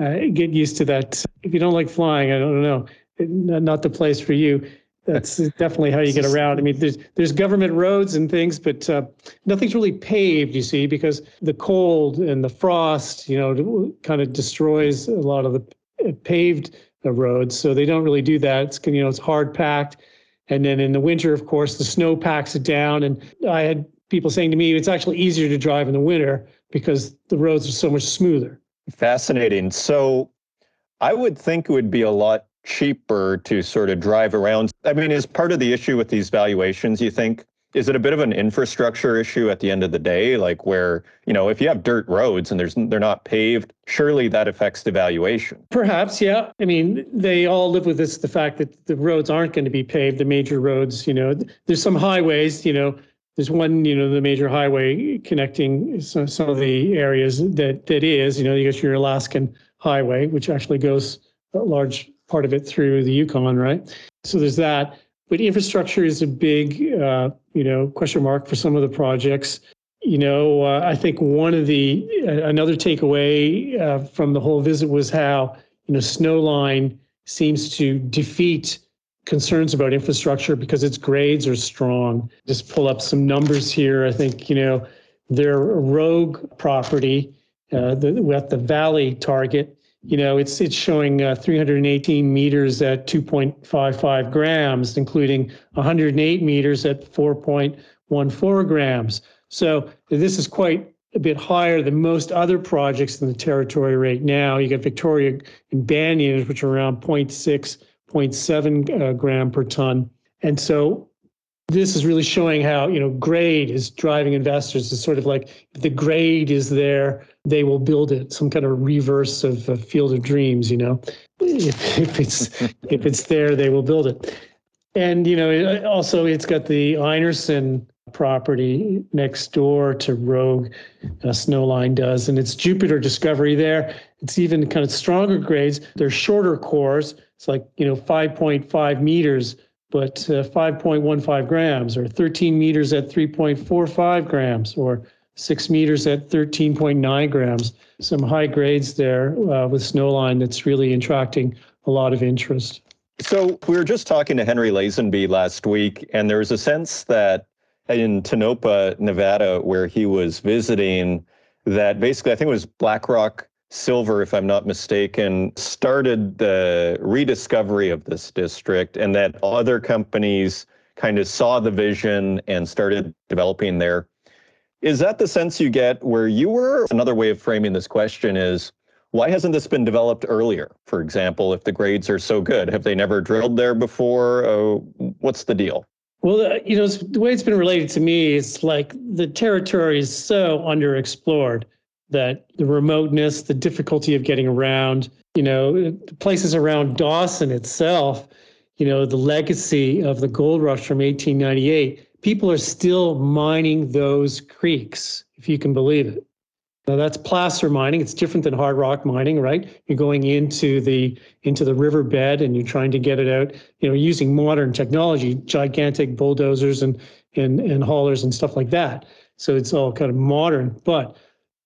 uh, get used to that. If you don't like flying, I don't know, not the place for you. That's definitely how you get around. I mean, there's there's government roads and things, but uh, nothing's really paved. You see, because the cold and the frost, you know, kind of destroys a lot of the uh, paved uh, roads. So they don't really do that. It's you know, it's hard packed, and then in the winter, of course, the snow packs it down. And I had people saying to me, it's actually easier to drive in the winter because the roads are so much smoother. Fascinating. So I would think it would be a lot cheaper to sort of drive around. I mean, is part of the issue with these valuations, you think? Is it a bit of an infrastructure issue at the end of the day? Like where, you know, if you have dirt roads and there's they're not paved, surely that affects the valuation. Perhaps, yeah. I mean, they all live with this the fact that the roads aren't going to be paved, the major roads, you know. There's some highways, you know, there's one, you know, the major highway connecting some, some of the areas that that is, you know, you got your Alaskan highway, which actually goes a large part of it through the Yukon, right? So there's that. But infrastructure is a big, uh, you know, question mark for some of the projects. You know, uh, I think one of the uh, another takeaway uh, from the whole visit was how you know Snowline seems to defeat concerns about infrastructure because its grades are strong. Just pull up some numbers here. I think you know their rogue property uh, the, at the valley target you know, it's it's showing uh, 318 meters at 2.55 grams, including 108 meters at 4.14 grams. So this is quite a bit higher than most other projects in the territory right now. You got Victoria and Banyan, which are around 0.6, 0.7 uh, gram per ton. And so this is really showing how you know grade is driving investors. It's sort of like if the grade is there, they will build it. Some kind of reverse of a Field of Dreams. You know, if, if it's if it's there, they will build it. And you know, also it's got the Einarson property next door to Rogue, uh, Snowline does, and it's Jupiter Discovery there. It's even kind of stronger grades. They're shorter cores. It's like you know 5.5 meters but uh, 5.15 grams, or 13 meters at 3.45 grams, or six meters at 13.9 grams. Some high grades there uh, with Snowline that's really attracting a lot of interest. So we were just talking to Henry Lazenby last week, and there was a sense that in Tonopah, Nevada, where he was visiting, that basically I think it was BlackRock Silver, if I'm not mistaken, started the rediscovery of this district, and that other companies kind of saw the vision and started developing there. Is that the sense you get where you were? Another way of framing this question is why hasn't this been developed earlier? For example, if the grades are so good, have they never drilled there before? Uh, what's the deal? Well, you know, the way it's been related to me is like the territory is so underexplored that the remoteness, the difficulty of getting around, you know, places around Dawson itself, you know, the legacy of the gold rush from 1898, people are still mining those creeks, if you can believe it. Now that's placer mining. It's different than hard rock mining, right? You're going into the into the riverbed and you're trying to get it out, you know, using modern technology, gigantic bulldozers and and and haulers and stuff like that. So it's all kind of modern, but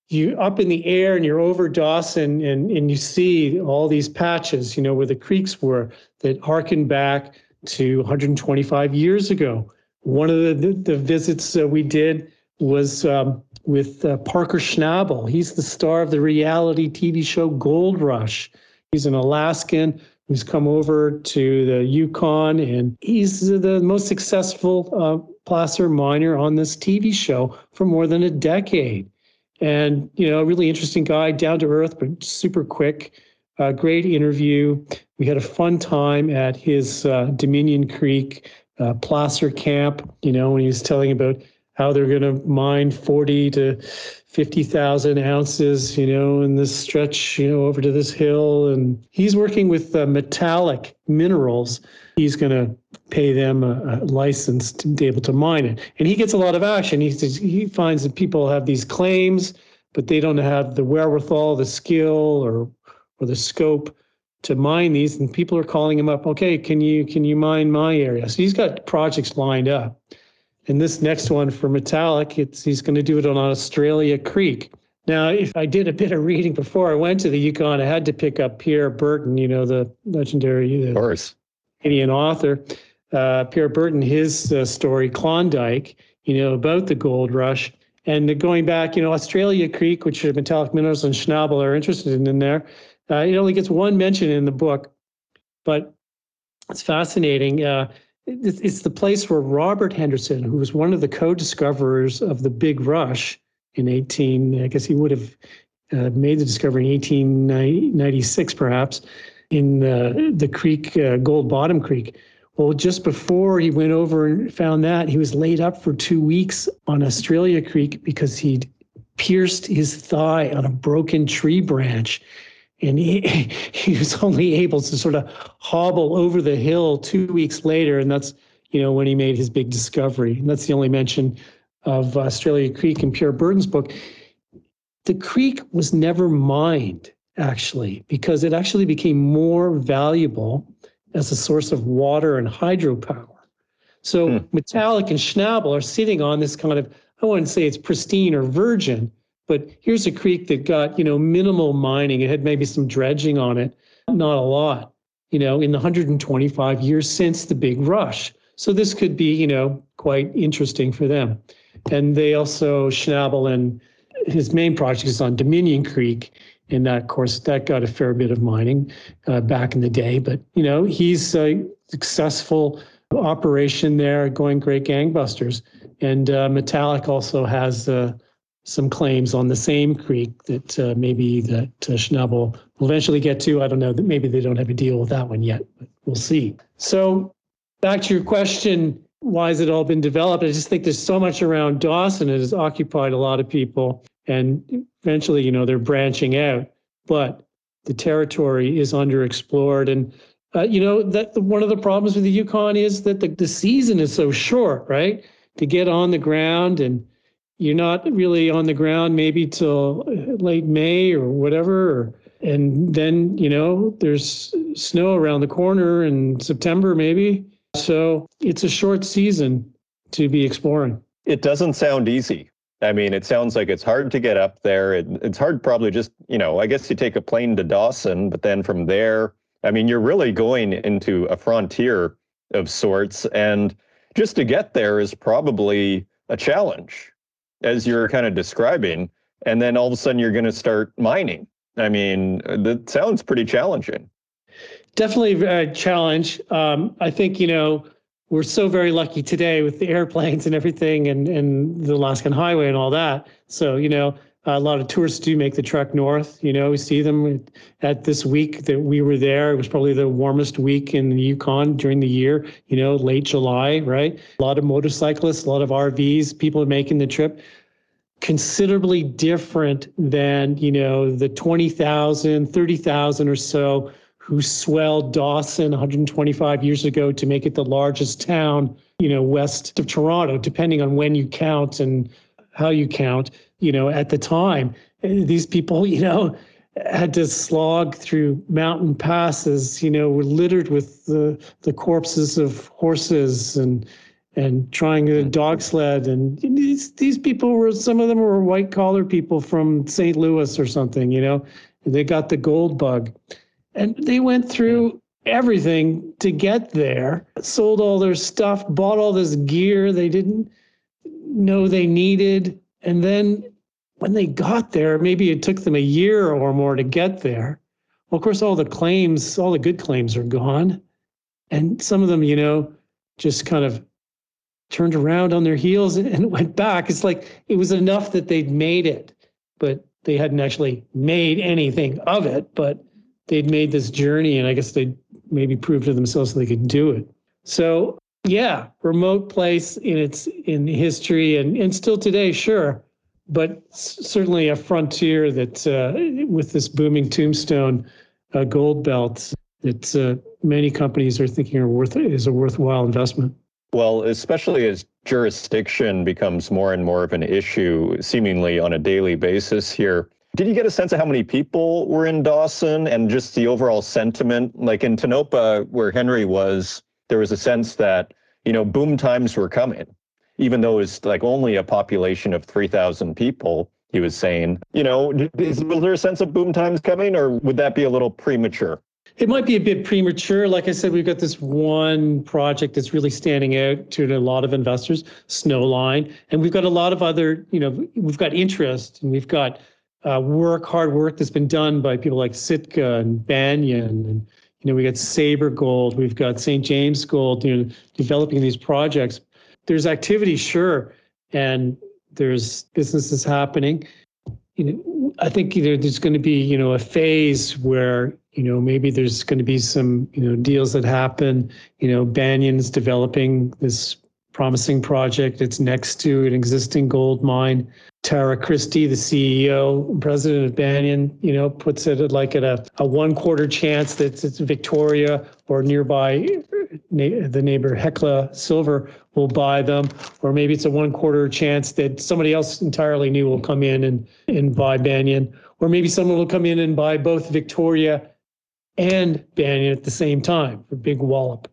you up in the air and you're over Dawson and, and you see all these patches, you know, where the creeks were that harken back to 125 years ago. One of the, the, the visits uh, we did was um, with uh, Parker Schnabel. He's the star of the reality TV show Gold Rush. He's an Alaskan who's come over to the Yukon and he's the most successful uh, placer miner on this TV show for more than a decade and you know, a really interesting guy, down to earth, but super quick. Uh, great interview. We had a fun time at his uh, Dominion Creek uh, placer camp. You know, when he was telling about how they're going to mine 40 to 50,000 ounces, you know, in this stretch, you know, over to this hill. And he's working with uh, metallic minerals. He's going to pay them a, a, license to be able to mine it. And he gets a lot of action. He, he finds that people have these claims, but they don't have the wherewithal, the skill, or or the scope to mine these. And people are calling him up. Okay, can you can you mine my area? So he's got projects lined up. And this next one for metallic, it's he's going to do it on Australia Creek. Now, if I did a bit of reading before I went to the Yukon, I had to pick up Pierre Berton, you know, the legendary of course. Canadian author uh, Pierre Berton, his uh, story, Klondike, you know, about the gold rush. And going back, you know, Australia Creek, which metallic minerals and Schnabel are interested in, in there, uh, it only gets one mention in the book, but it's fascinating. Uh, it's, it's the place where Robert Henderson, who was one of the co-discoverers of the Big Rush in 18, I guess he would have uh, made the discovery in 1896, perhaps, in uh, the creek, uh, Gold Bottom Creek. Well, just before he went over and found that, he was laid up for two weeks on Australia Creek because he'd pierced his thigh on a broken tree branch. And he, he was only able to sort of hobble over the hill two weeks later. And that's, you know, when he made his big discovery. And that's the only mention of Australia Creek in Pierre Berton's book. The creek was never mined actually, because it actually became more valuable as a source of water and hydropower. So Hmm. Metallic and Schnabel are sitting on this kind of, I wouldn't say it's pristine or virgin, but here's a creek that got, you know, minimal mining. It had maybe some dredging on it, not a lot, you know, in the 125 years since the big rush. So this could be, you know, quite interesting for them. And they also, Schnabel and his main project is on Dominion Creek. And that, course, that got a fair bit of mining uh, back in the day. But, you know, he's a successful operation there going great gangbusters. And uh, Metallic also has uh, some claims on the same creek that uh, maybe that uh, Schnabel will eventually get to. I don't know that maybe they don't have a deal with that one yet, but we'll see. So back to your question, why has it all been developed? I just think there's so much around Dawson. It has occupied a lot of people. And eventually, you know, they're branching out, but the territory is underexplored. And, uh, you know, that one of the problems with the Yukon is that the, the season is so short, right? To get on the ground and you're not really on the ground maybe till late May or whatever. Or, and then, you know, there's snow around the corner in September, maybe. So it's a short season to be exploring. It doesn't sound easy. I mean, it sounds like it's hard to get up there. It, it's hard, probably just, you know, I guess you take a plane to Dawson, but then from there, I mean, you're really going into a frontier of sorts. And just to get there is probably a challenge, as you're kind of describing. And then all of a sudden, you're going to start mining. I mean, that sounds pretty challenging. Definitely a challenge. Um, I think, you know, we're so very lucky today with the airplanes and everything and, and the Alaskan Highway and all that. So, you know, a lot of tourists do make the trek north. You know, we see them at this week that we were there. It was probably the warmest week in the Yukon during the year, you know, late July, right? A lot of motorcyclists, a lot of RVs, people making the trip. Considerably different than, you know, the 20,000, 30,000 or so who swelled Dawson 125 years ago to make it the largest town, you know, west of Toronto, depending on when you count and how you count, you know, at the time. These people, you know, had to slog through mountain passes, you know, were littered with the, the corpses of horses and and trying a dog sled. And these, these people were, some of them were white collar people from St. Louis or something, you know, they got the gold bug. And they went through everything to get there, sold all their stuff, bought all this gear they didn't know they needed. And then when they got there, maybe it took them a year or more to get there. Well, of course, all the claims, all the good claims are gone. And some of them, you know, just kind of turned around on their heels and went back. It's like it was enough that they'd made it, but they hadn't actually made anything of it. But they'd made this journey and I guess they maybe proved to themselves that they could do it. So yeah, remote place in its in history and, and still today, sure. But certainly a frontier that uh, with this booming tombstone uh, gold belt that uh, many companies are thinking are worth is a worthwhile investment. Well, especially as jurisdiction becomes more and more of an issue, seemingly on a daily basis here. Did you get a sense of how many people were in Dawson and just the overall sentiment? Like in Tonopah, where Henry was, there was a sense that, you know, boom times were coming, even though it's like only a population of 3,000 people, he was saying. You know, is, was there a sense of boom times coming or would that be a little premature? It might be a bit premature. Like I said, we've got this one project that's really standing out to a lot of investors, Snowline, and we've got a lot of other, you know, we've got interest and we've got uh, work, hard work that's been done by people like Sitka and Banyan, and you know, we got Sabre Gold, we've got St. James Gold, you know, developing these projects. There's activity, sure, and there's businesses happening. You know, I think you know, there's going to be you know a phase where you know maybe there's going to be some you know deals that happen. You know, Banyan's developing this promising project. It's next to an existing gold mine. Tara Christie, the CEO president of Banyan, you know, puts it at like at a, a one quarter chance that it's Victoria or nearby uh, na- the neighbor Hecla Silver will buy them, or maybe it's a one quarter chance that somebody else entirely new will come in and, and buy Banyan, or maybe someone will come in and buy both Victoria and Banyan at the same time for big wallop.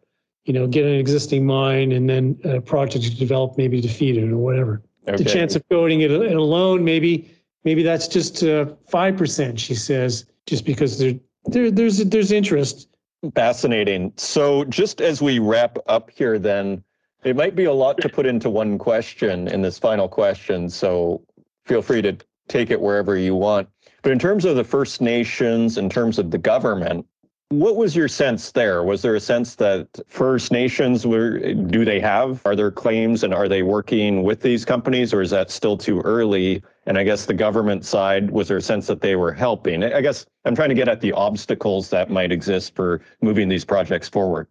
You know, get an existing mine and then a project to develop, maybe defeat it or whatever. The Okay. chance of going it, it alone, maybe, maybe that's just uh, five percent. She says, just because there, there, there's there's interest. Fascinating. So, just as we wrap up here, then, it might be a lot to put into one question in this final question. So, feel free to take it wherever you want. But in terms of the First Nations, in terms of the government, what was your sense there? Was there a sense that First Nations were, do they have, are there claims and are they working with these companies or is that still too early? And I guess the government side, was there a sense that they were helping? I guess I'm trying to get at the obstacles that might exist for moving these projects forward.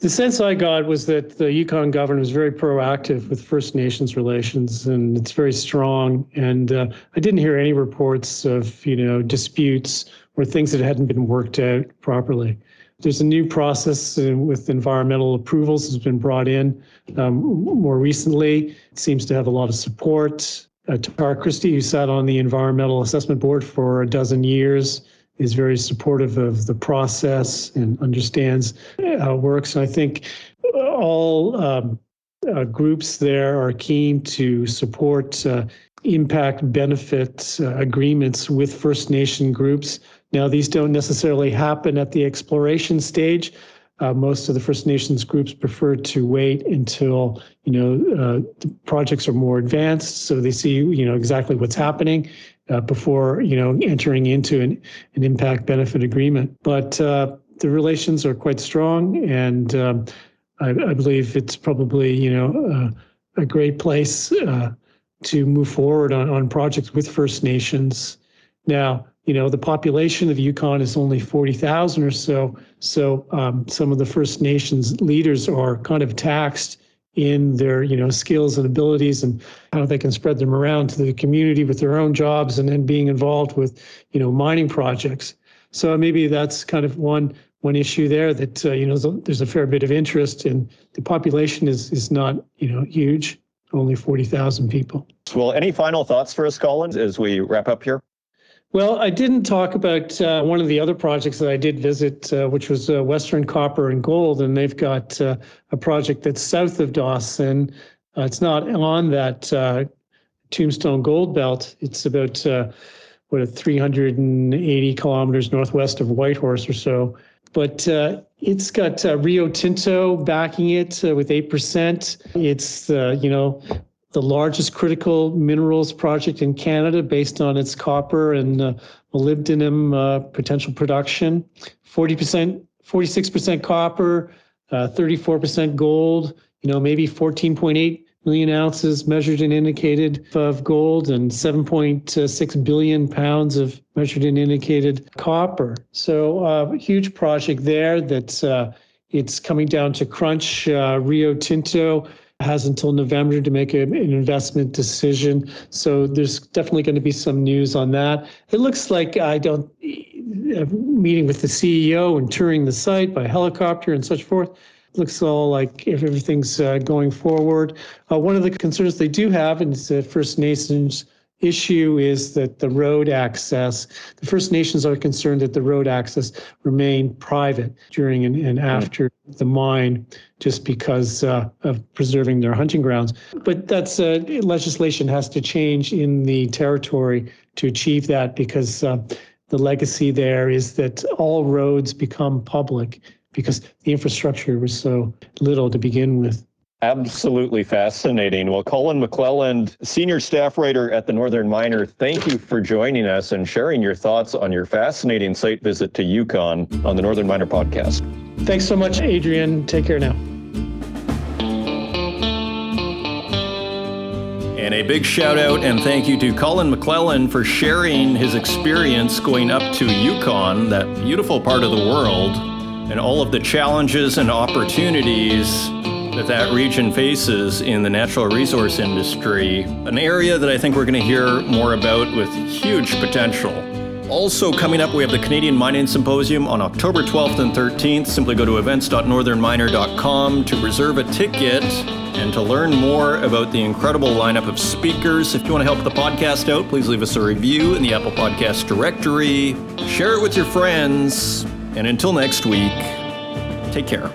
The sense I got was that the Yukon government was very proactive with First Nations relations, and it's very strong. And uh, I didn't hear any reports of you know disputes or things that hadn't been worked out properly. There's a new process uh, with environmental approvals that's been brought in um, more recently. It seems to have a lot of support. Uh, Tara Christie, who sat on the Environmental Assessment Board for a dozen years, is very supportive of the process and understands how it works. And I think all um, uh, groups there are keen to support uh, impact benefit uh, agreements with First Nation groups. Now, these don't necessarily happen at the exploration stage. Uh, most of the First Nations groups prefer to wait until you know uh, the projects are more advanced, so they see you know exactly what's happening uh, before you know entering into an, an impact benefit agreement. But uh, the relations are quite strong, and um, I, I believe it's probably you know uh, a great place uh, to move forward on, on projects with First Nations. Now, you know, the population of Yukon is only 40,000 or so. So um, some of the First Nations leaders are kind of taxed in their, you know, skills and abilities and how they can spread them around to the community with their own jobs and then being involved with, you know, mining projects. So maybe that's kind of one one issue there that uh, you know there's a fair bit of interest and the population is is not you know huge, only 40,000 people. Well, any final thoughts for us, Colin, as we wrap up here? Well, I didn't talk about uh, one of the other projects that I did visit, uh, which was uh, Western Copper and Gold, and they've got uh, a project that's south of Dawson. Uh, it's not on that uh, Tombstone Gold Belt. It's about what 380 kilometers northwest of Whitehorse or so. But it's got Rio Tinto backing it with eight percent. It's you know the largest critical minerals project in Canada based on its copper and uh, molybdenum uh, potential production. 40%, 46% copper, uh, 34% gold, you know, maybe 14.8 million ounces measured and indicated of gold and 7.6 billion pounds of measured and indicated copper. So uh, huge project there that's uh, it's coming down to crunch. Uh, Rio Tinto has until November to make a, an investment decision. So there's definitely going to be some news on that. It looks like I don't meeting with the CEO and touring the site by helicopter and such forth. Looks all like if everything's uh, going forward. Uh, one of the concerns they do have, and it's a First Nations issue, is that the road access. The First Nations are concerned that the road access remain private during and, and after the mine, just because uh, of preserving their hunting grounds. But that's uh, legislation has to change in the territory to achieve that because uh, the legacy there is that all roads become public because the infrastructure was so little to begin with. Absolutely fascinating. Well, Colin McClelland, senior staff writer at the Northern Miner, thank you for joining us and sharing your thoughts on your fascinating site visit to Yukon on the Northern Miner podcast. Thanks so much, Adrian. Take care now. And a big shout out and thank you to Colin McClelland for sharing his experience going up to Yukon, that beautiful part of the world, and all of the challenges and opportunities that that region faces in the natural resource industry. An area that I think we're going to hear more about with huge potential. Also, coming up, we have the Canadian Mining Symposium on October 12th and 13th. Simply go to events.northernminer.com to reserve a ticket and to learn more about the incredible lineup of speakers. If you want to help the podcast out, please leave us a review in the Apple Podcast directory, share it with your friends, and until next week, take care.